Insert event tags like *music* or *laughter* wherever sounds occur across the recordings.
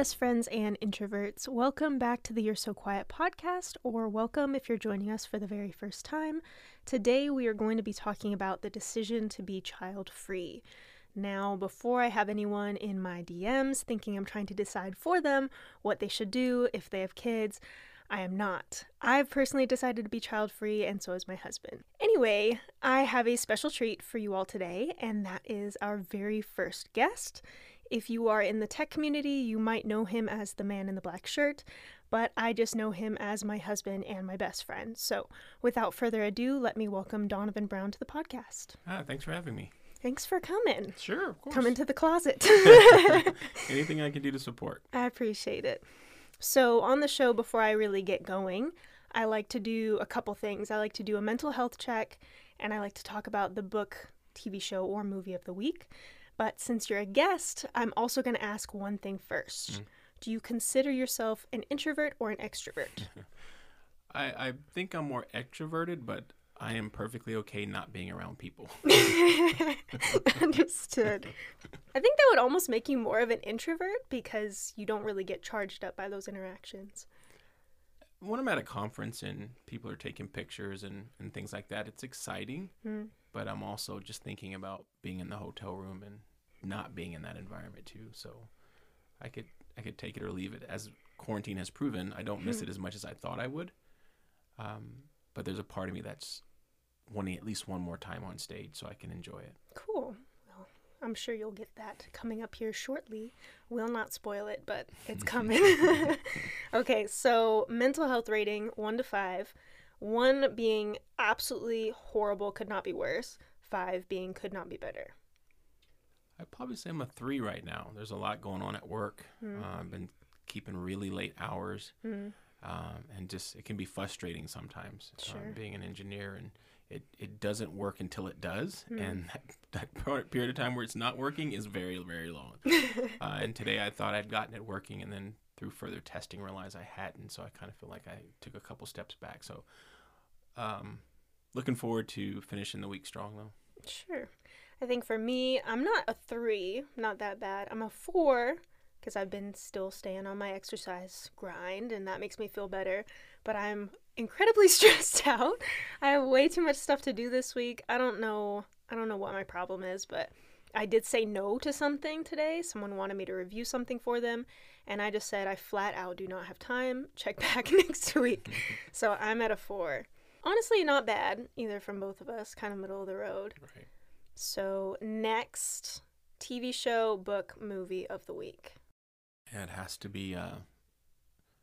best friends and introverts. Welcome back to the You're So Quiet podcast, or welcome if you're joining us for the very first time. Today, we are going to be talking about the decision to be child free. Now, before I have anyone in my DMs thinking I'm trying to decide for them what they should do if they have kids, I am not. I've personally decided to be child free, and so is my husband. Anyway, I have a special treat for you all today, and that is our very first guest. If you are in the tech community, you might know him as the man in the black shirt, but I just know him as my husband and my best friend. So, without further ado, let me welcome Donovan Brown to the podcast. Ah, thanks for having me. Thanks for coming. Sure, of course. Come into the closet. *laughs* *laughs* Anything I can do to support. I appreciate it. So, on the show, before I really get going, I like to do a couple things. I like to do a mental health check, and I like to talk about the book, TV show, or movie of the week. But since you're a guest, I'm also going to ask one thing first. Mm. Do you consider yourself an introvert or an extrovert? *laughs* I, I think I'm more extroverted, but I am perfectly okay not being around people. *laughs* Understood. I think that would almost make you more of an introvert because you don't really get charged up by those interactions. when I'm at a conference and people are taking pictures and, and things like that, it's exciting. Mm. But I'm also just thinking about being in the hotel room and not being in that environment too. So I could I could take it or leave it. As quarantine has proven, I don't miss it as much as I thought I would. Um, but there's a part of me that's wanting at least one more time on stage so I can enjoy it. Cool. Well, I'm sure you'll get that coming up here shortly. We'll not spoil it, but it's coming. *laughs* okay, so mental health rating 1 to 5. 1 being absolutely horrible, could not be worse. 5 being could not be better. I'd probably say I'm a three right now. There's a lot going on at work. Mm. Uh, I've been keeping really late hours, Mm. um, and just it can be frustrating sometimes. uh, Sure. being an engineer, and it, it doesn't work until it does, Mm. and *laughs* that, that period of time where it's not working is very very long. *laughs* uh, and today I thought I'd gotten it working, and then through further testing realized I hadn't. So I kind of feel like I took a couple steps back. So, um, looking forward to finishing the week strong though. Sure. I think for me, I'm not a three, not that bad. I'm a four because I've been still staying on my exercise grind and that makes me feel better. But I'm incredibly *laughs* stressed out. I have way too much stuff to do this week. I don't know. I don't know what my problem is, but I did say no to something today. Someone wanted me to review something for them, and I just said I flat out do not have time. Check *laughs* back next week. *laughs* so I'm at a four. Honestly, not bad either from both of us, kind of middle of the road. Right. So, next TV show, book, movie of the week. Yeah, it has to be uh,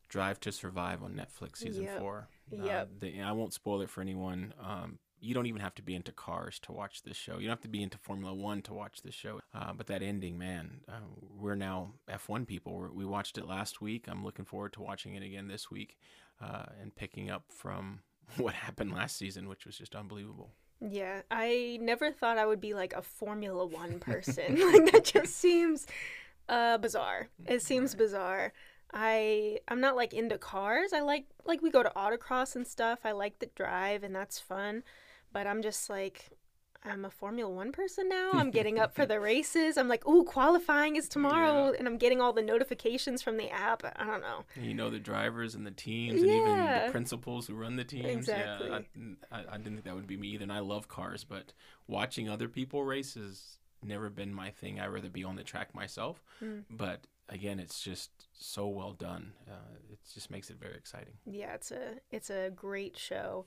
Drive to Survive on Netflix season Yep. four. Uh, Yep. the, I won't spoil it for anyone. Um, you don't even have to be into cars to watch this show. You don't have to be into Formula One to watch this show. Uh, but that ending, man, uh, we're now F1 people. We're, we watched it last week. I'm looking forward to watching it again this week uh, and picking up from *laughs* what happened last season, which was just unbelievable. Yeah, I never thought I would be like a Formula One *laughs* person. like that just seems uh bizarre. It seems bizarre. I I'm not like into cars. I like like we go to autocross and stuff. I like the drive and that's fun. But I'm just like I'm a Formula One person now. I'm *laughs* getting up for the races. I'm like, ooh, qualifying is tomorrow, and I'm getting all the notifications from the app. I don't know. You know the drivers and the teams and even the principals who run the teams. Exactly. Yeah, I, I, I didn't think that would be me either. And I love cars, but watching other people race has never been my thing. I'd rather be on the track myself. Mm. But again, it's just so well done. Uh, it just makes it very exciting. Yeah, it's a it's a great show.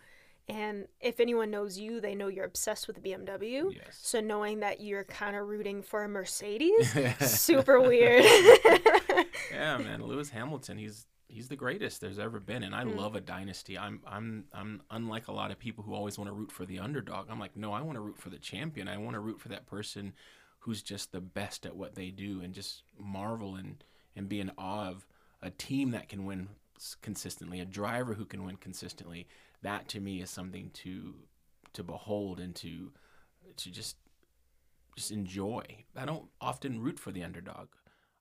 And if anyone knows you, they know you're obsessed with BMW. Yes. So knowing that you're kind of rooting for a Mercedes, *laughs* super weird. *laughs* yeah, man, Lewis Hamilton, he's he's the greatest there's ever been, and I Mm. love a dynasty. I'm I'm I'm unlike a lot of people who always want to root for the underdog. I'm like, no, I want to root for the champion. I want to root for that person who's just the best at what they do, and just marvel and and be in awe of a team that can win consistently, a driver who can win consistently. That to me is something to to behold and to to just just enjoy. I don't often root for the underdog.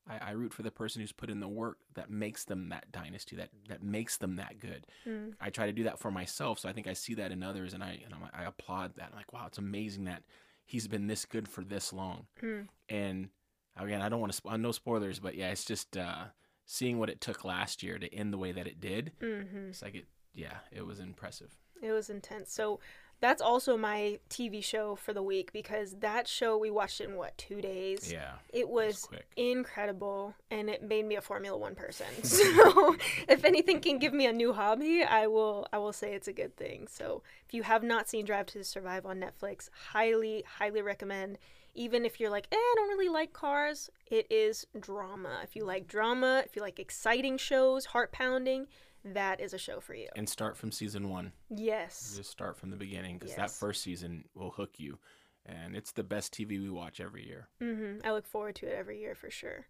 I, I root for the person who's put in the work that makes them that dynasty, that that makes them that good. Mm. I try to do that for myself, so I think I see that in others, and I and I'm, I applaud that. I'm like, wow, it's amazing that he's been this good for this long. Mm. And again, I don't want to spo- no spoilers, but yeah, it's just uh, seeing what it took last year to end the way that it did, Mm-hmm. it's like it. Yeah, it was impressive. It was intense. So that's also my TV show for the week because that show we watched it in what two days. Yeah, It was quick. incredible and it made me a Formula One person. *laughs* So if anything can give me a new hobby, I will I will say it's a good thing. So if you have not seen Drive to Survive on Netflix, highly, highly recommend. Even if you're like, eh, I don't really like cars, it is drama. If you like drama, if you like exciting shows, heart pounding, that is a show for you. and start from season one. Yes. Just start from the beginning because that first season will hook you, and it's the best TV we watch every year. hmm I look forward to it every year for sure.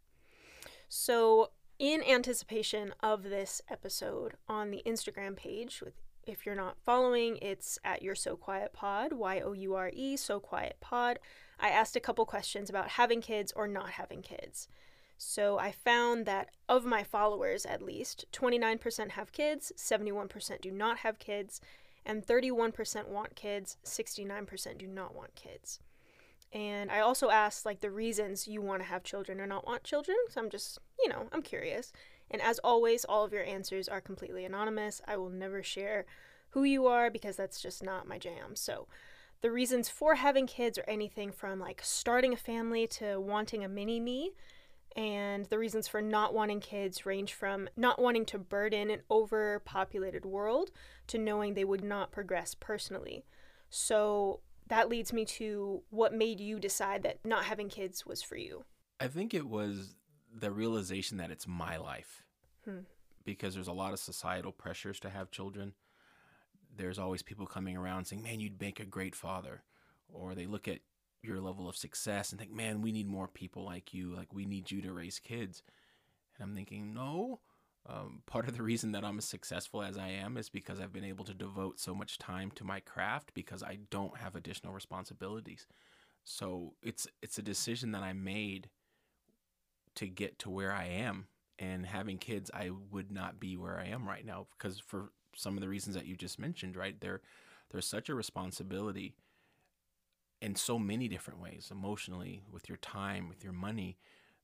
So, in anticipation of this episode, on the Instagram page, with if you're not following, it's at You're So Quiet Pod, Y O U R E, So Quiet Pod. I asked a couple questions about having kids or not having kids. So I found that of my followers, at least, 29% have kids, 71% do not have kids, and 31% want kids, 69% do not want kids. And I also asked like the reasons you want to have children or not want children. So I'm just, you know, I'm curious. And as always, all of your answers are completely anonymous. I will never share who you are because that's just not my jam. So the reasons for having kids are anything from like starting a family to wanting a mini me. And the reasons for not wanting kids range from not wanting to burden an overpopulated world to knowing they would not progress personally. So that leads me to what made you decide that not having kids was for you. I think it was the realization that it's my life. Hmm. Because there's a lot of societal pressures to have children. There's always people coming around saying, man, you'd make a great father. Or they look at your level of success and think, man, we need more people like you. Like, we need you to raise kids. And I'm thinking, no. Um, part of the reason that I'm as successful as I am is because I've been able to devote so much time to my craft because I don't have additional responsibilities. So it's it's a decision that I made to get to where I am. And having kids, I would not be where I am right now because for some of the reasons that you just mentioned, right? There, there's such a responsibility in so many different ways, emotionally, with your time, with your money,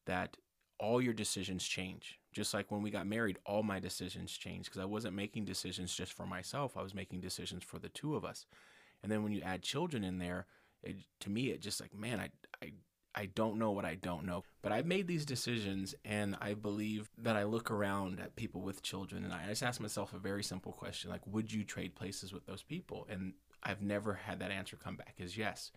that all your decisions change. Just like when we got married, all my decisions changed because I wasn't making decisions just for myself. I was making decisions for the two of us. And then when you add children in there, it, to me, it just like, man, I, I, I don't know what I don't know. But I've made these decisions, and I believe that I look around at people with children, and I just ask myself a very simple question: like, would you trade places with those people? And I've never had that answer come back as yes.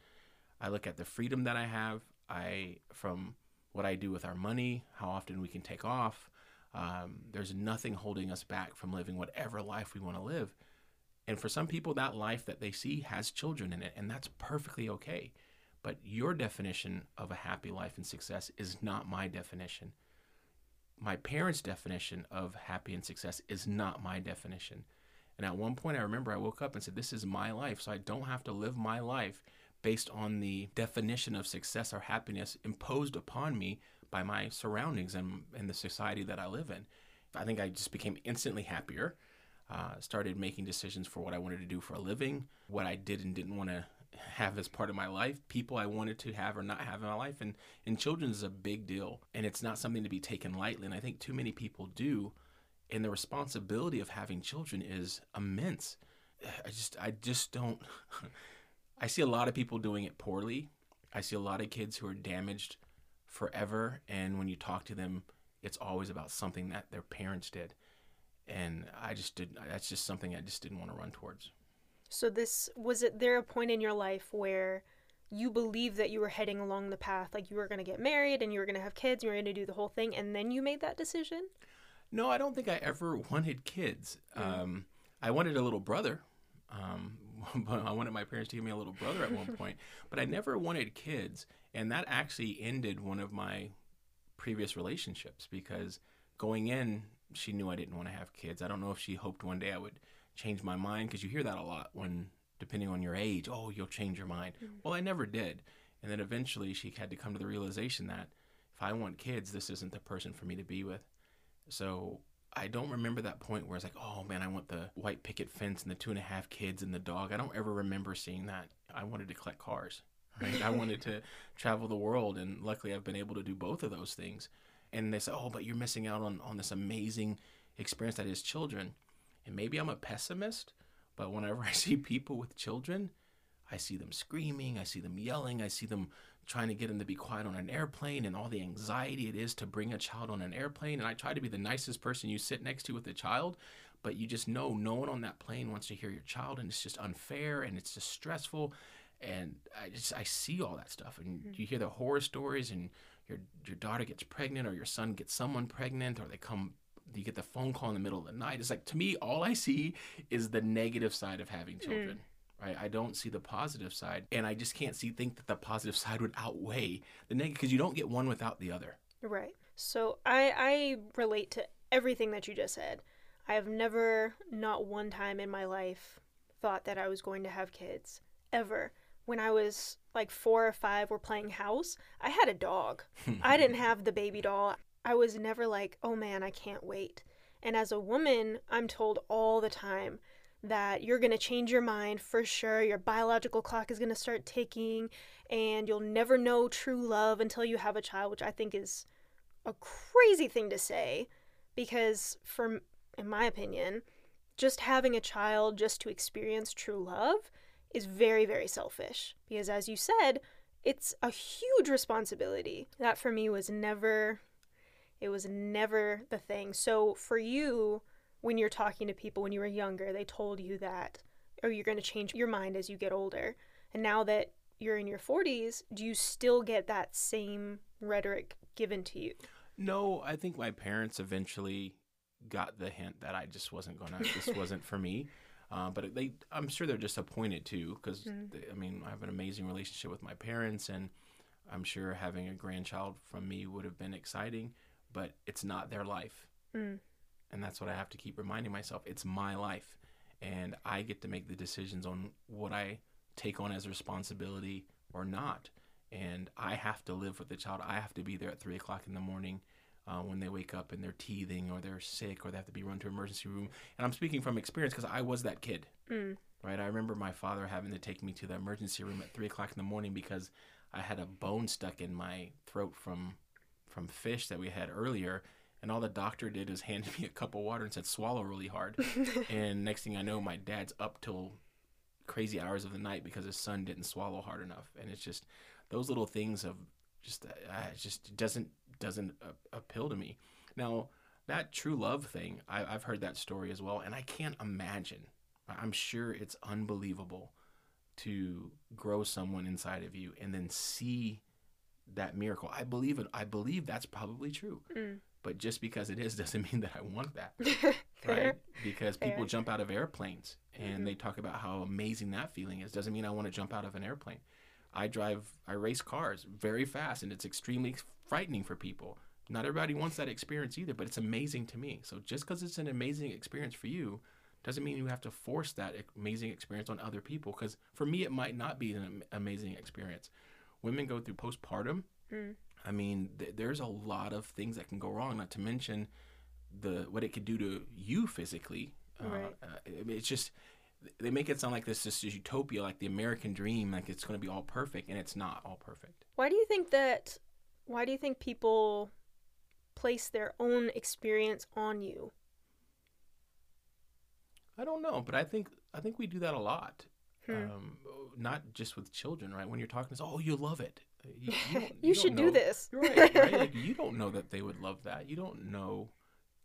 I look at the freedom that I have. I from what I do with our money, how often we can take off. Um, there's nothing holding us back from living whatever life we want to live. And for some people, that life that they see has children in it, and that's perfectly okay. But your definition of a happy life and success is not my definition. My parents' definition of happy and success is not my definition. And at one point, I remember I woke up and said, This is my life, so I don't have to live my life based on the definition of success or happiness imposed upon me by my surroundings and, and the society that I live in. I think I just became instantly happier. Uh, started making decisions for what I wanted to do for a living, what I did and didn't want to have as part of my life, people I wanted to have or not have in my life. And, and children is a big deal. And it's not something to be taken lightly. And I think too many people do. And the responsibility of having children is immense. I just, I just don't. *laughs* I see a lot of people doing it poorly. I see a lot of kids who are damaged forever. And when you talk to them, it's always about something that their parents did. And I just did, that's just something I just didn't want to run towards. So this was it there a point in your life where you believed that you were heading along the path like you were going to get married and you were going to have kids and you were going to do the whole thing and then you made that decision? No, I don't think I ever *laughs* wanted kids. Um, I wanted a little brother. Um, *laughs* but I wanted my parents to give me a little brother at one *laughs* point, but I never wanted kids. And that actually ended one of my previous relationships because going in, she knew I didn't want to have kids. I don't know if she hoped one day I would change my mind because you hear that a lot when, depending on your age, oh, you'll change your mind. Well, I never did. And then eventually she had to come to the realization that if I want kids, this isn't the person for me to be with. So I don't remember that point where it's like, oh man, I want the white picket fence and the two and a half kids and the dog. I don't ever remember seeing that. I wanted to collect cars. Right? I wanted to *laughs* travel the world, and luckily I've been able to do both of those things. And they say, oh, but you're missing out on, on this amazing experience that is children. And maybe I'm a pessimist, but whenever *laughs* I see people with children, I see them screaming, I see them yelling, I see them trying to get them to be quiet on an airplane and all the anxiety it is to bring a child on an airplane. And I try to be the nicest person you sit next to with a child, but you just know no one on that plane wants to hear your child and it's just unfair and it's just stressful. And I just I see all that stuff and mm-hmm. you hear the horror stories and your your daughter gets pregnant or your son gets someone pregnant or they come you get the phone call in the middle of the night. It's like to me all I see is the negative side of having children. Mm right? I don't see the positive side, and I just can't see think that the positive *laughs* side would outweigh the negative because you don't get one without the other. Right. So I I relate to everything that you just said. I have never, not one time in my life, thought that I was going to have kids ever. When I was like four or five, we're playing house. I had a dog. *laughs* I didn't have the baby doll. I was never like, oh man, I can't wait. And as a woman, I'm told all the time that you're going to change your mind for sure. Your biological clock is going to start ticking, and you'll never know true love until you have a child, which I think is a crazy thing to say because, for, in my opinion, just having a child just to experience true love is very, very selfish. Because, as you said, it's a huge responsibility. That for me was never, it was never the thing. So, for you, when you're talking to people when you were younger, they told you that, or you're going to change your mind as you get older. And now that you're in your 40s, do you still get that same rhetoric given to you? No, I think my parents eventually got the hint that I just wasn't gonna. this *laughs* wasn't for me. Uh, but they, I'm sure they're disappointed too, because mm. I mean, I have an amazing relationship with my parents, and I'm sure having a grandchild from me would have been exciting. But it's not their life. Mm. And that's what I have to keep reminding myself. It's my life. And I get to make the decisions on what I take on as responsibility or not. And I have to live with the child. I have to be there at three o'clock in the morning uh, when they wake up and they're teething or they're sick or they have to be run to emergency room. And I'm speaking from experience because I was that kid. Mm. Right. I remember my father having to take me to the emergency room at three o'clock in the morning because I had a bone stuck in my throat from from fish that we had earlier and all the doctor did was *laughs* handed me a cup of water and said swallow really hard *laughs* and next thing i know my dad's up till crazy hours of the night because his son didn't swallow hard enough and it's just those little things of just uh, it just doesn't doesn't uh, appeal to me now that true love thing I, i've heard that story as well and i can't imagine i'm sure it's unbelievable to grow someone inside of you and then see that miracle. I believe it. I believe that's probably true. Mm. But just because it is *laughs* doesn't mean that I want that. *laughs* right? Because people jump out of airplanes and mm-hmm. they talk about how amazing that feeling is. Doesn't mean I want to jump out of an airplane. I drive, I race cars very fast and it's extremely frightening for people. Not everybody wants that experience either, but it's amazing to me. So just because it's an amazing experience for you doesn't mean you have to force that amazing experience on other people. Because for me, it might not be an amazing experience. Women go through postpartum. Mm I mean, th- there's a lot of things that can go wrong. Not to mention the what it could do to you physically. Uh, right. Uh, it's just they make it sound like this is utopia, like the American dream, like it's going to be all perfect, and it's not all perfect. Why do you think that? Why do you think people place their own experience on you? I don't know, but I think I think we do that a lot. Hmm. Um, not just with children, right? When you're talking, it's oh, you love it. You, you, *laughs* should know, do this. right, right? Like *laughs* you don't know that they would love that. You don't know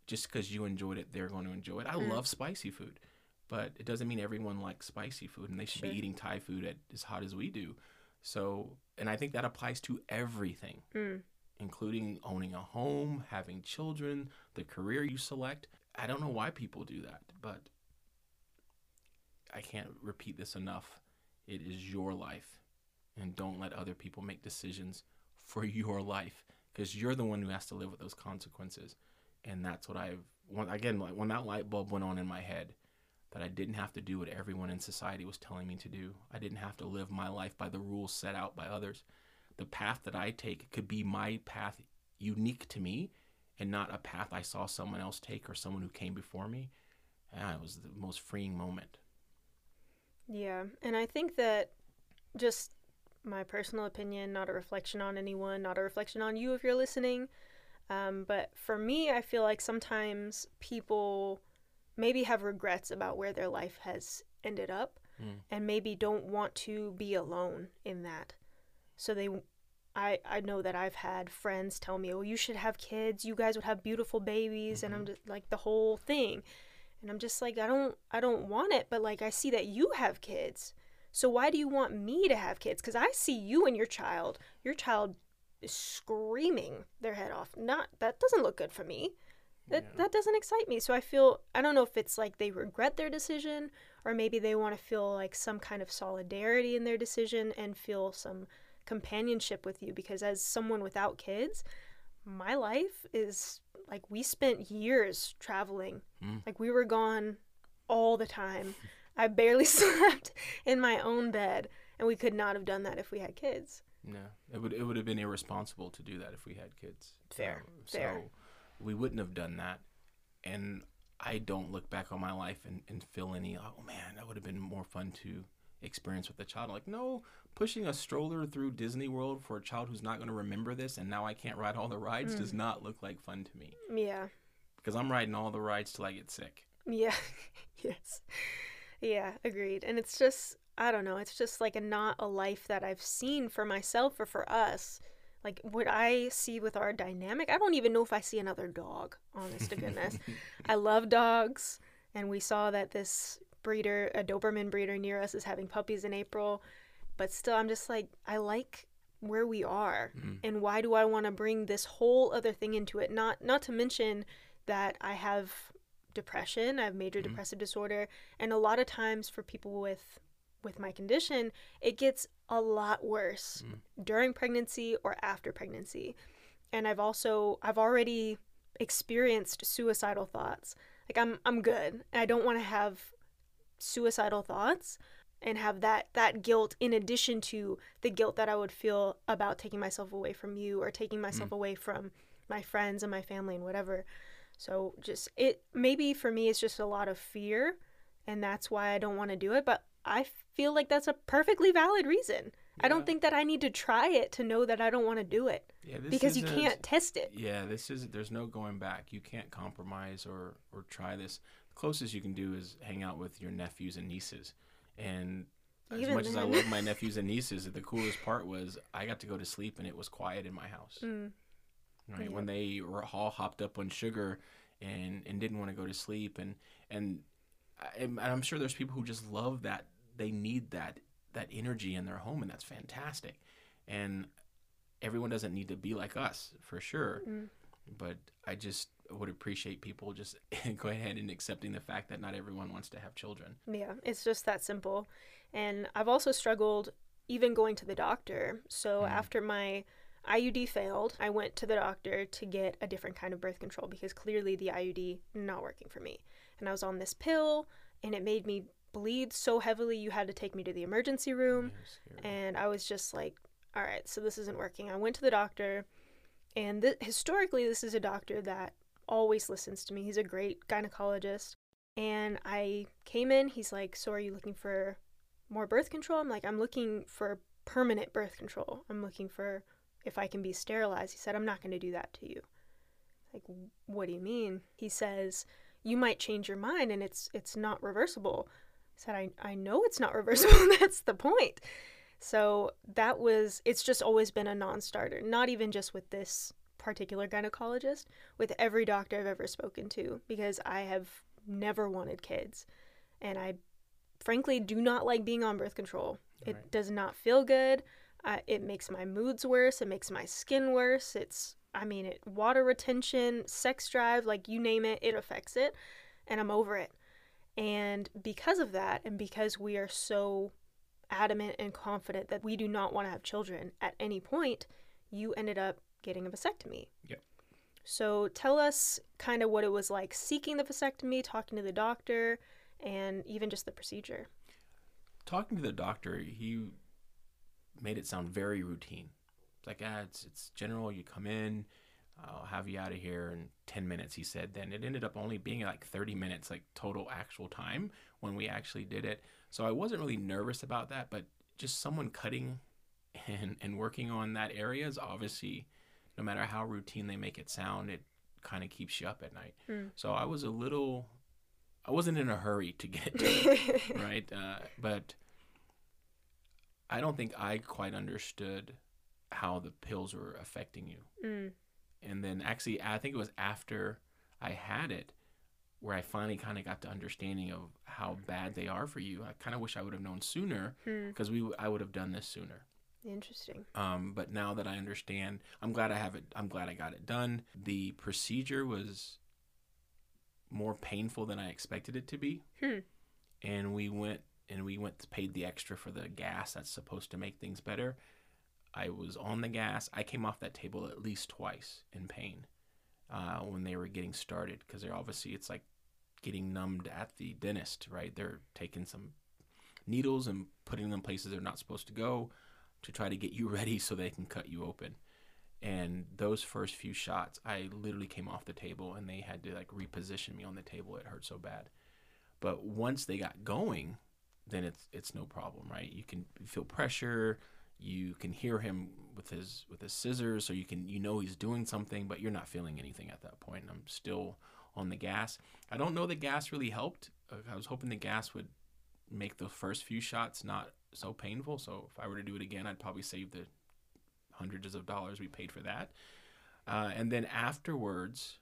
just because you enjoyed it, they're going to enjoy it. I mm. love spicy food, but it doesn't mean everyone likes spicy food, and they should sure. be eating Thai food at, as hot as we do. So, and I think that applies to everything, mm. including owning a home, having children, the career you select. I don't know why people do that, but I can't repeat this enough. It is your life and don't let other people make decisions for your life because you're the one who has to live with those consequences. And that's what I've again like when that light bulb went on in my head that I didn't have to do what everyone in society was telling me to do. I didn't have to live my life by the rules set out by others. The path that I take could be my path unique to me and not a path I saw someone else take or someone who came before me. And it was the most freeing moment. Yeah, and I think that just my personal opinion, not a reflection on anyone, not a reflection on you if you're listening. Um, but for me, I feel like sometimes people maybe have regrets about where their life has ended up Mm. and maybe don't want to be alone in that. So they I I know that I've had friends tell me, "Oh, you should have kids. You guys would have beautiful babies." And I'm just like the whole thing. And I'm just like, I don't I don't want it, but like I see that you have kids. So why do you want me to have kids? Cuz I see you and your child. Your child is screaming their head off. Not that doesn't look good for me. That Yeah. that doesn't excite me. So I feel I don't know if it's like they regret their decision or maybe they want to feel like some kind of solidarity in their decision and feel some companionship with you because as someone without kids, my life is like we spent years traveling. Mm. Like we were gone all the time. *laughs* I barely *laughs* slept in my own bed and we could not have done that if we had kids. No, it would it would have been irresponsible to do that if we had kids. Fair, Um, fair. So we wouldn't have done that, and I don't look back on my life and, and feel any. Oh man, that would have been more fun to experience with a child. Like no, pushing a stroller through Disney World for a child who's not going to remember this, and now I can't ride all the rides Mm. does not look like fun to me Yeah. because I'm riding all the rides till I get sick. Yeah. *laughs* yes. Yeah, agreed. And it's just I don't know, it's just like a not a life that I've seen for myself or for us. Like what I see with our dynamic, I don't even know if I see another dog, honest to goodness. *laughs* I love dogs and we saw that this breeder, a Doberman breeder near us is having puppies in April, but still I'm just like I like where we are Mm. and why do I want to bring this whole other thing into it? Not not to mention that I have depression, I have major Mhm. depressive disorder, and a lot of times for people with with my condition, it gets a lot worse Mm. during pregnancy or after pregnancy. And I've also I've already experienced suicidal thoughts. Like I'm I'm good. I don't want to have suicidal thoughts and have that that guilt in addition to the guilt that I would feel about taking myself away from you or taking myself away from my friends and my family and whatever. So just it maybe for me it's just a lot of fear and that's why I don't want to do it, but I feel like that's a perfectly valid reason. I don't think that I need to try it to know that I don't want to do it Yeah, this because you can't test it. Yeah, this is there's no going back. You can't compromise or or try this. The closest you can do is hang out with your nephews and nieces. And as Even much as I love my *laughs* nephews and nieces, the coolest part was I got to go to sleep and it was quiet in my house. Mm, Right Yeah. when they were all hopped up on sugar and and didn't want to go to sleep and and I'm sure there's people who just love that. They need that that energy in their home, and that's fantastic. And everyone doesn't need to be like us for sure mm. but I just would appreciate people just *laughs* go ahead and accepting the fact that not everyone wants to have children. Yeah, it's just that simple. And I've also struggled even going to the doctor. So Mm. after my IUD failed, I went to the doctor to get a different kind of birth control because clearly the IUD not working for me. And I was on this pill and it made me bleed so heavily you had to take me to the emergency room. And I was just like, all right, so this isn't working. I went to the doctor, and th- historically, this is a doctor that always listens to me. He's a great gynecologist. And I came in, he's like, So are you looking for more birth control? I'm like, I'm looking for permanent birth control. I'm looking for if I can be sterilized. He said, I'm not going to do that to you. Like, what do you mean? He says, You might change your mind and it's it's not reversible. I said, I, I know it's not *laughs* reversible. That's the point. So that was, it's just always been a non starter, not even just with this particular gynecologist, with every doctor I've ever spoken to, because I have never wanted kids. And I frankly do not like being on birth control. It Right. does not feel good. Uh, it makes my moods worse. It makes my skin worse. It's, I mean, it water retention, sex drive, like you name it, it affects it. And I'm over it. And because of that, and because we are so adamant and confident that we do not want to have children at any point, you ended up getting a vasectomy. Yep. So tell us kind of what it was like seeking the vasectomy, talking to the doctor, and even just the procedure. Talking to the doctor, he made it sound very routine. It's like, ah, it's, it's general. You come in, I'll have you out of here in 10 minutes, he said. Then it ended up only being like 30 minutes, like total actual time when we actually did it. So I wasn't really nervous about that, but just someone cutting *laughs* and, and working on that area is obviously no matter how routine they make it sound, it kind of keeps you up at night. Mm. So I was a little, I wasn't in a hurry to get to *laughs* it, *laughs* right? Uh, but I don't think I quite understood how the pills were affecting you. Mm. And then actually, I think it was after I had it where I finally kind of got the understanding of how bad they are for you. I kind of wish I would have known sooner Hmm. because we I would have done this sooner. Interesting. Um, but now that I understand, I'm glad I have it. I'm glad I got it done. The procedure was more painful than I expected it to be, Hmm. and we went and we went paid the extra for the gas that's supposed to make things better. I was on the gas. I came off that table at least twice in pain uh, when they were getting started because they're obviously it's like getting numbed at the dentist, right? They're taking some needles and putting them places they're not supposed to go to try to get you *laughs* ready so they can cut you open. And those first few shots, I literally came off the table and they had to like reposition me on the table. It hurt so bad. But once they got going, then it's it's no problem, right? You can feel pressure, you can hear him with his with his scissors, so you can you know he's doing something, but you're not feeling anything at that point. I'm still on the gas. I don't know the gas really helped. I was hoping the gas would make the first few shots not so painful. So if I were to do it again, I'd probably save the hundreds of dollars we paid for that. Uh, and then afterwards,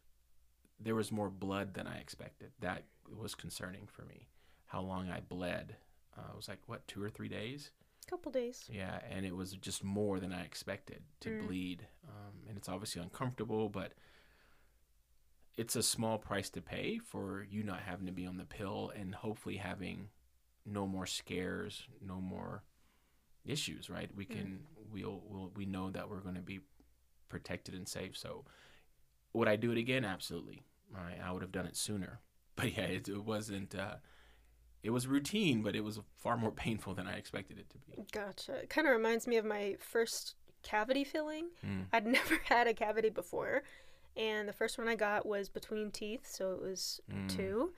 there was more blood than I expected. That was concerning for me. How long I bled. Uh, it was like what two or three days. Couple days. Yeah, and it was just more than I expected to Mm. bleed. Um, and it's obviously uncomfortable, but it's a small price to pay for you not having to be on the pill and hopefully having no more scares, no more issues, right? We can we'll, we'll we know that we're going to be protected and safe. So would I do it again? Absolutely. Right? I would have done it sooner. *laughs* But yeah, it, it wasn't uh it was routine, but it was far more *laughs* painful than I expected it to be. Gotcha. It kind of reminds me of my first cavity filling. Mm. I'd *laughs* never had a cavity before, and the first one I got was between teeth, so it was Mm. two.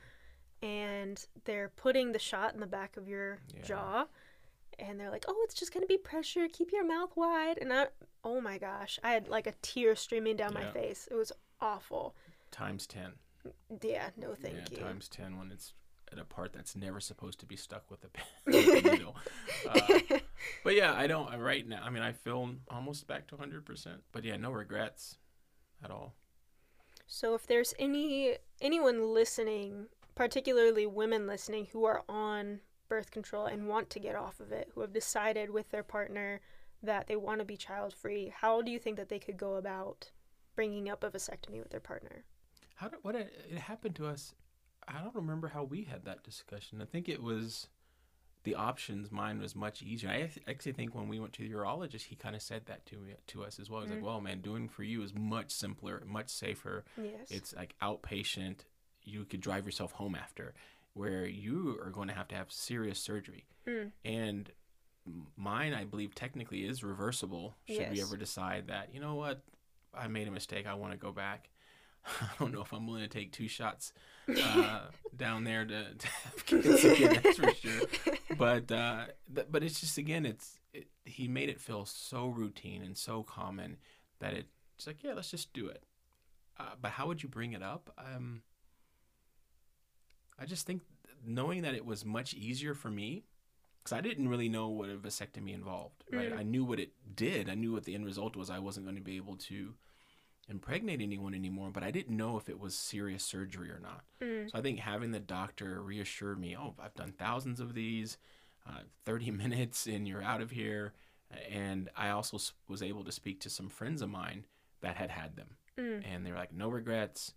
And they're putting the shot in the back of your Yeah. jaw, and they're like, "Oh, it's just gonna be pressure. Keep your mouth wide." And I, oh my gosh, I had like a tear streaming down my face. It was awful. Times 10. Yeah, no, thank yeah, you. times 10 when it's at a part that's never supposed to be stuck with a, pen- *laughs* with a needle. Uh, *laughs* but yeah, I don't, right now, I mean, I feel almost back to 100%. But yeah, no regrets at all. So if there's any anyone listening, particularly women listening who are on birth control and want to get off of it, who have decided with their partner that they want to be child free, how do you think that they could go about bringing up a vasectomy with their partner? How did, what, it, it happened to us, I don't remember how we had that discussion. I think it was the options. Mine was much easier. I actually think when we went to the urologist, he kind of said that to me, to us as well. He's Mm. like, well, man, doing for you is much simpler, much safer. Yes. It's like outpatient. You could drive yourself home after, where you are going to have to have serious surgery. Mm. And mine, I believe, technically is reversible. Should we ever decide that, you know what, I made a mistake, I want to go back. *laughs* I don't know if I'm willing to take two shots uh, *laughs* down there to, *laughs* to have kids again, that's for sure. But uh, th- but it's just again, it's it, he made it feel so routine and so common that it, it's like yeah, let's just do it. Uh, but how would you bring it up? Um, I just think knowing that it was much easier for me because I didn't really know what a vasectomy involved. Right, Mm. I knew what it did. I knew what the end result was. I wasn't going to be able to impregnate anyone anymore, but I didn't know if it was serious surgery or not. Mm. So I think having the doctor reassure me, oh, I've done thousands of these, uh, 30 *laughs* minutes and you're out of here. And I also was able to speak to some friends of mine that had had them. Mm. And they were like, no regrets.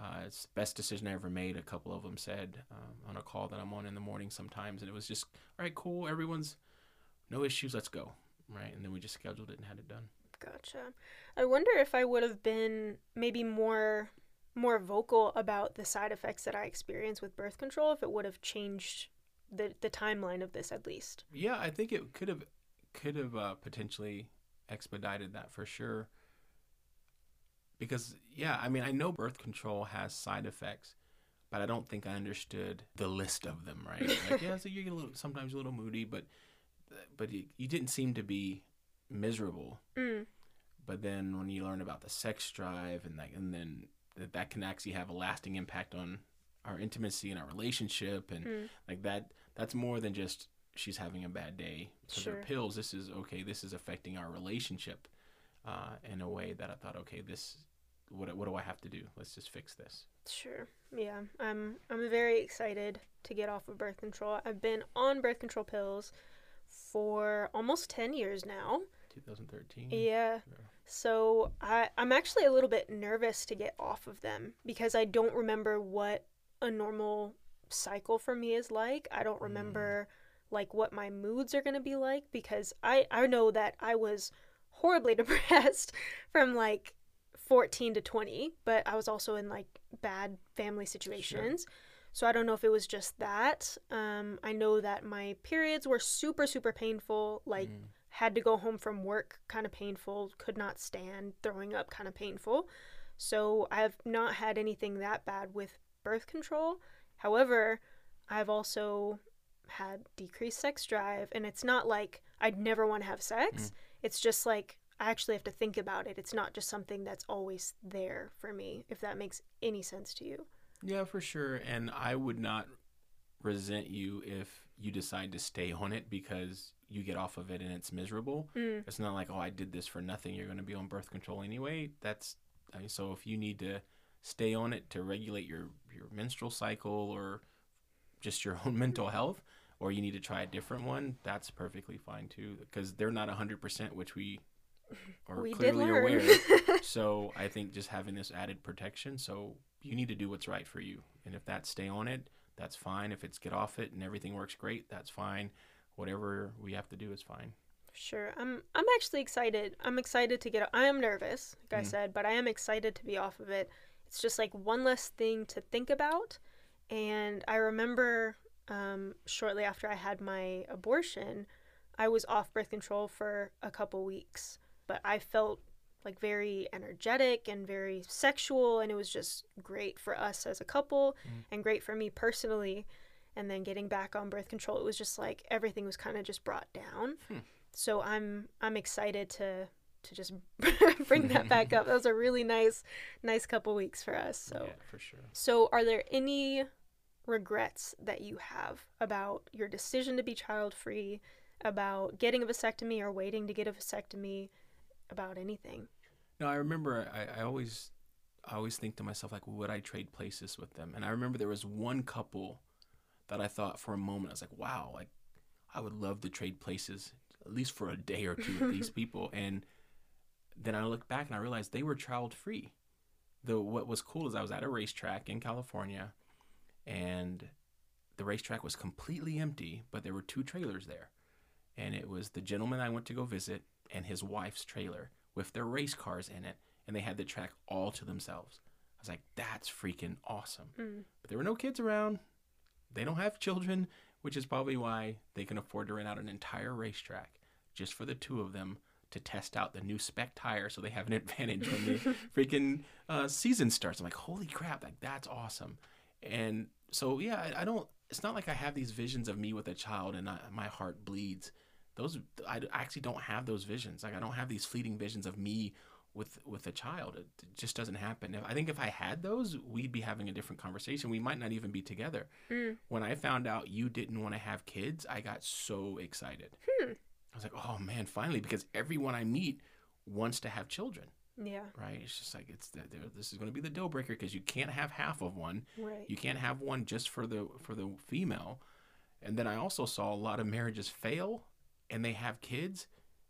Uh, it's the best decision I ever made. A couple of them said um, on a call that I'm on in the morning sometimes. And it was just, all right, cool. Everyone's no issues. Let's go. Right. And then we just scheduled it and had it done. Gotcha. I wonder if I would have been maybe more more vocal about the side effects that I experienced with birth control if it would have changed the the timeline of this at least. Yeah, I think it could have could have uh, potentially expedited that for sure. Because yeah, I mean, I know birth control has side effects, but I don't think I understood the list of them. Right? Like, yeah, so you get a little sometimes a little moody, but but you, you didn't seem to be miserable. Mm. but then when you learn about the sex drive and like and then that, that can actually have a lasting impact on our intimacy and our relationship and Mm. like that that's more than just she's having a bad day because Sure. pills this is okay this is affecting our relationship uh, in a way that i thought okay this what, what do i have to do let's just fix this Sure. Yeah. I'm I'm very excited to get off of birth control. I've been on birth control pills for almost 10 years now. 2013 Yeah. Yeah. So I I'm actually a little bit nervous to get off of them because I don't remember what a normal cycle for me is like. I don't remember like what my moods are going to be like because I I know that I was horribly *laughs* depressed from like 14 to 20, but I was also in like bad family situations. So I don't know if it was just that. Um, I know that my periods were super, super painful. Like, Mm. Had to go home from work kind of painful, could not stand, throwing up kind of painful. So I've not had anything that bad with birth control. However, I've also had decreased sex drive, and it's not like I'd never want to have sex. Mm. It's just like I actually have to think about it. It's not just something that's always there for me, if that makes any sense to you. Yeah, for sure. And I would not resent you if you decide to stay on it because you get off of it and it's miserable. Mm. It's not like, oh, I did this for nothing. You're going to be on birth control anyway. That's I mean, so if you need to stay on it to regulate your your menstrual cycle or just your *laughs* own mental health, or you need to try a different one, that's perfectly fine too. Because they're not 100%, which we *laughs* are we clearly aware. *laughs* so I think just having this added protection, so you need to do what's right for you. And if that's stay on it, that's fine. If it's get off it and everything works great, that's fine. Whatever we have to do is fine. Sure. I'm I'm actually excited. I'm excited to get I am nervous, like I Mm. said, but I am excited to be off of it. It's just like one less thing to think about. And I remember um, shortly after I had my abortion, I was off birth control for a couple weeks, but I felt like very energetic and very sexual and it was just great for us as a couple Mm. and great for me personally and then getting back on birth control it was just like everything was kind of just brought down Hmm. so i'm i'm excited to to just *laughs* bring that back up that was a really nice nice couple weeks for us so yeah, for sure. so are there any regrets that you have about your decision to be child free about getting a vasectomy or waiting to get a vasectomy about anything No, I remember I, I always I always think to myself like would I trade places with them? And I remember there was one couple that I thought for a moment I was like, wow, like I would love to trade places at least for a day or two with these *laughs* people. And then I looked back and I realized they were child free. Though what was cool is I was at a racetrack in California and the racetrack was completely empty, but there were two trailers there. And it was the gentleman I went to go visit and his wife's trailer with their race cars in it, and they had the track all to themselves. I was like, that's freaking awesome. Mm. But there were no kids around. They don't have children, which is probably why they can afford to rent out an entire racetrack just for the two of them to test out the new spec tire so they have an *laughs* advantage when the *laughs* freaking uh, season starts. I'm like, holy crap, like that's awesome. And so, yeah, I, I don't, it's not like I have these visions of me with a child and I, my heart bleeds. Those, I actually don't have those visions. Like, I don't have these fleeting visions of me with with a child. It just doesn't happen. If, I think if I had those, we'd be having a different conversation. We might not even be together. Mm. When I found out you didn't want to have kids, I got so excited. Hmm. I was like, oh man, finally, because everyone I meet wants to have children, yeah right? It's just like it's the- this is going to be the deal breaker because you can't have half of one. right You can't have one just for the for the female. And then I also saw a lot of marriages fail and they have kids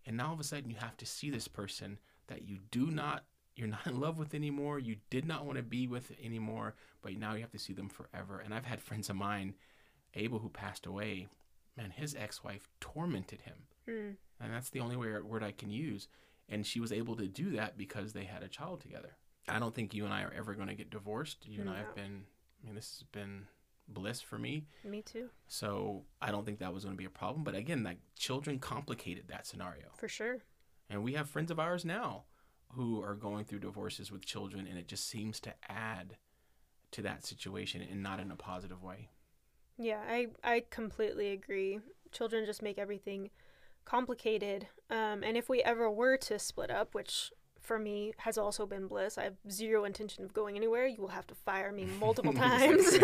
and now all of a sudden you have to see this person that you do not you're not in love with anymore, you did not want to be with anymore, but now you have to see them forever. And I've had friends of mine, Abel who passed away, man, his ex-wife tormented him. Mm. And that's the only word word I can use. And she was able to do that because they had a child together. I don't think you and I are ever going to get divorced. You and I have been, I mean, this has been bliss for me. me too So I don't think that was going to be a problem. But again, like children complicated that scenario. for sure And we have friends of ours now who are going through divorces with children, and it just seems to add to that situation and not in a positive way. Yeah, I I completely agree. Children just make everything complicated. Um, and if we ever were to split up, which for me has also been bliss. I have zero intention of going anywhere. You will have to fire me multiple *laughs* times.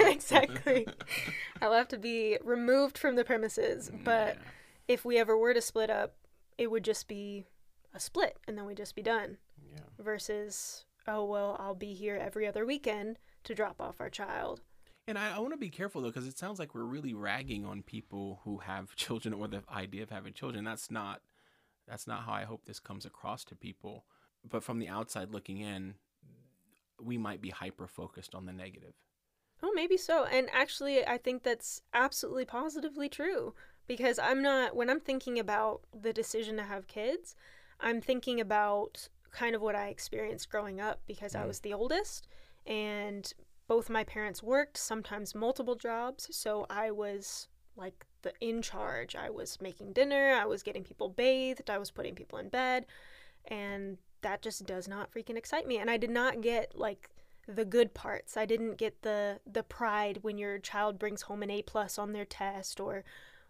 exactly. *laughs* I'll have to be removed from the premises. But Yeah. if we ever were to split up, it would just be a split and then we'd just be done. Yeah. Versus, oh, well, I'll be here every other weekend to drop off our child. And I, I want to be careful though, because it sounds like we're really ragging on people who have *laughs* children or the idea of having children. That's not that's not how I hope this comes across to people. But from the outside looking in, we might be hyper focused on the negative. Oh, maybe so. And actually, I think that's absolutely positively true because I'm not, when I'm thinking about the decision to have kids, I'm thinking about kind of what I experienced growing up because I Mm. was the oldest and both my parents worked, sometimes multiple jobs. So I was like the in charge. I was making dinner, I was getting people bathed, I was putting people in bed. And that just does not freaking excite me. And I did not get like the good parts. I didn't get the the pride when your child brings home an A plus on their test or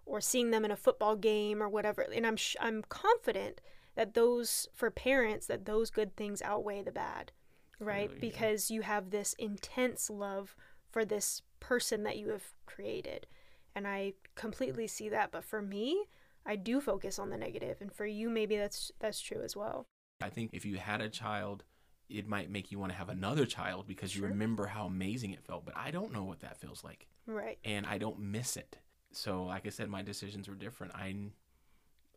or seeing them in a football game or whatever. And I'm sh- I'm confident that those for parents that those good things outweigh the bad, right? Yeah. because you have this intense love for this person that you have created. And I completely see that, but for me, I do focus on the negative, and for you maybe that's that's true as well. I think if you had a child, it might make you want to have another child because you remember how amazing it felt. But I don't know what that feels like. Right. and I don't miss it. So, like I said, my decisions were different. I,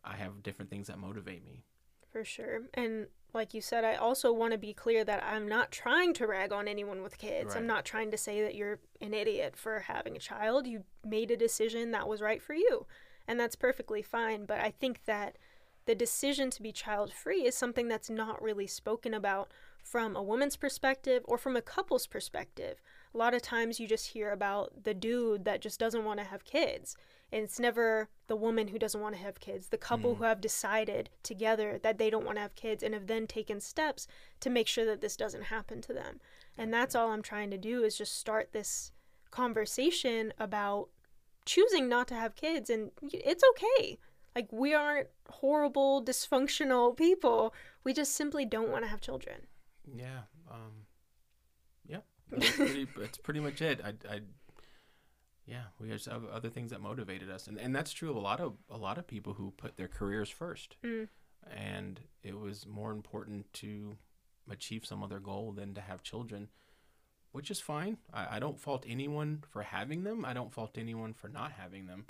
I have different things that motivate me. For sure. And like you said, I also want to be clear that I'm not trying to rag on anyone with kids. I'm not trying to say that you're an idiot for having a child. You made a decision that was right for you. And that's perfectly fine. But I think that the decision to be child free is something that's not really spoken about from a woman's perspective or from a couple's perspective. A lot of times you just hear about the dude that just doesn't want to have kids. And it's never the woman who doesn't want to have kids, the couple Mm. who have decided together that they don't want to have kids and have then taken steps to make sure that this doesn't happen to them. And that's all I'm trying to do is just start this conversation about choosing not to have kids and it's okay. Like we aren't horrible dysfunctional people. We just simply don't want to have children. Yeah. Um, yeah. That's pretty, *laughs* that's pretty much it. I, I, yeah, we just have other things that motivated us, and and that's true of a lot of a lot of people who put their careers first, Mm. and it was more important to achieve some other goal than to have children, which is fine. I, I don't fault anyone for having them. I don't fault anyone for not having them.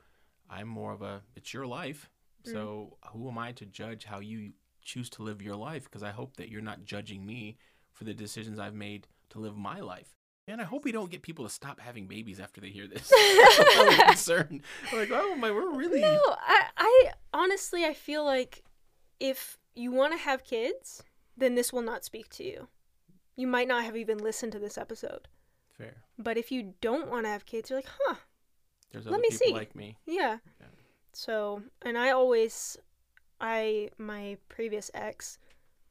I'm more of a it's your life. So who am I to judge how you choose to live your life? Because I hope that you're not judging me for the decisions I've made to live my life. And I hope we don't get people to stop having babies after they hear this. *laughs* *laughs* I'm concerned. Like, oh my, we're really. No, I, I honestly I feel like if you want to have kids, then this will not speak to you. You might not have even listened to this episode. Fair. But if you don't want to have kids, you're like, huh, There's Let me people see. like me. yeah. Yeah. So, and I always, I, my previous ex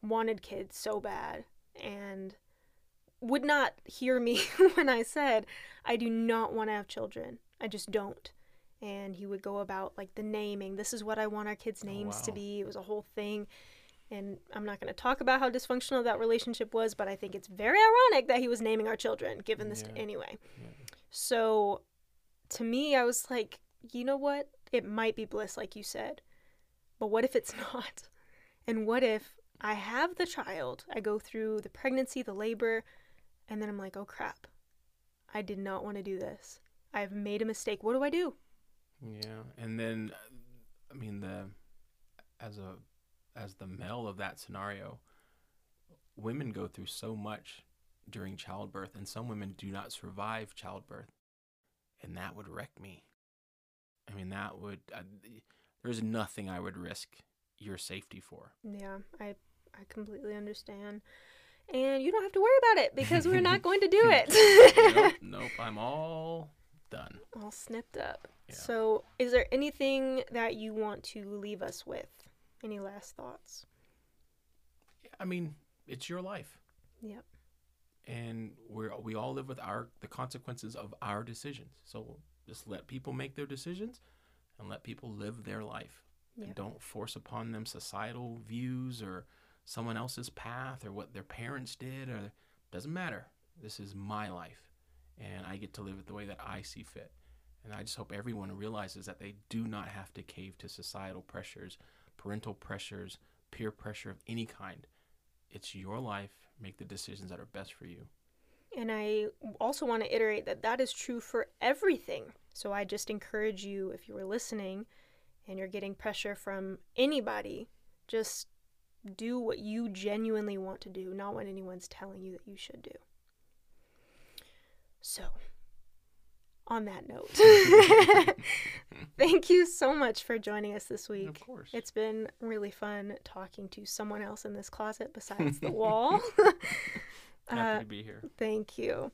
wanted kids so bad and would not hear me *laughs* when I said, I do not want to have children. I just don't. And he would go about like the naming. This is what I want our kids' Oh, names to be. It was a whole thing. And I'm not going to talk about how dysfunctional that relationship was, but I think it's very ironic that he was naming our children, given this Yeah. anyway. Yeah. So to me, I was like, you know what? It might be bliss, like you said. But what if it's *laughs* not? And what if I have the child, I go through the pregnancy, the labor, and then I'm like, oh crap, I did not want to do this. I've made a mistake. What do I do? Yeah, and then, uh, I mean the, as a, as the male of that scenario, women go through so much during childbirth, and some women do not survive childbirth, and that would wreck me. I mean, that would. I, there's nothing I would risk your safety for. Yeah, I I completely understand. And you don't have to worry about it because we're not going to do *laughs* it. nope, *laughs* nope, I'm all done. all snipped up. Yeah. So, is there anything that you want to leave us with? Any last thoughts? I mean, it's your life. Yep. and we're we all live with our the consequences of our decisions. So just let people make their decisions and let people live their life. Yeah. And don't force upon them societal views or someone else's path or what their parents did or doesn't matter. This is my life and I get to live it the way that I see fit. And I just hope everyone realizes that they do not have to cave to societal pressures, parental pressures, peer pressure of any kind. It's your life. Make the decisions that are best for you. And I also want to iterate that that is true for everything. So I just encourage you, if you were listening and you're getting pressure from anybody, just do what you genuinely want to do, not what anyone's telling you that you should do. So, on that note, *laughs* thank you so much for joining us this week. Of course. It's been really fun talking to someone else in this closet besides the *laughs* wall. *laughs* Happy Uh, to be here. Thank you.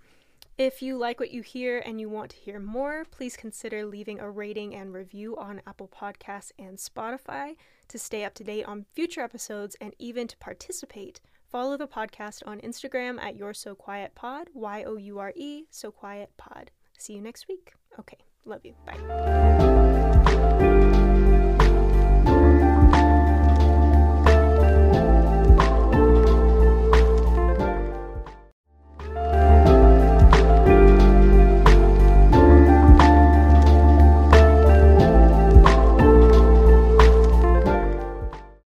If you like what you hear and you want to hear more, please consider leaving a rating and review on Apple Podcasts and Spotify to stay up to date on future episodes and even to participate. Follow the podcast on Instagram at You're So Quiet Pod, Y O U R E, So Quiet Pod. See you next week. Okay, love you. Bye.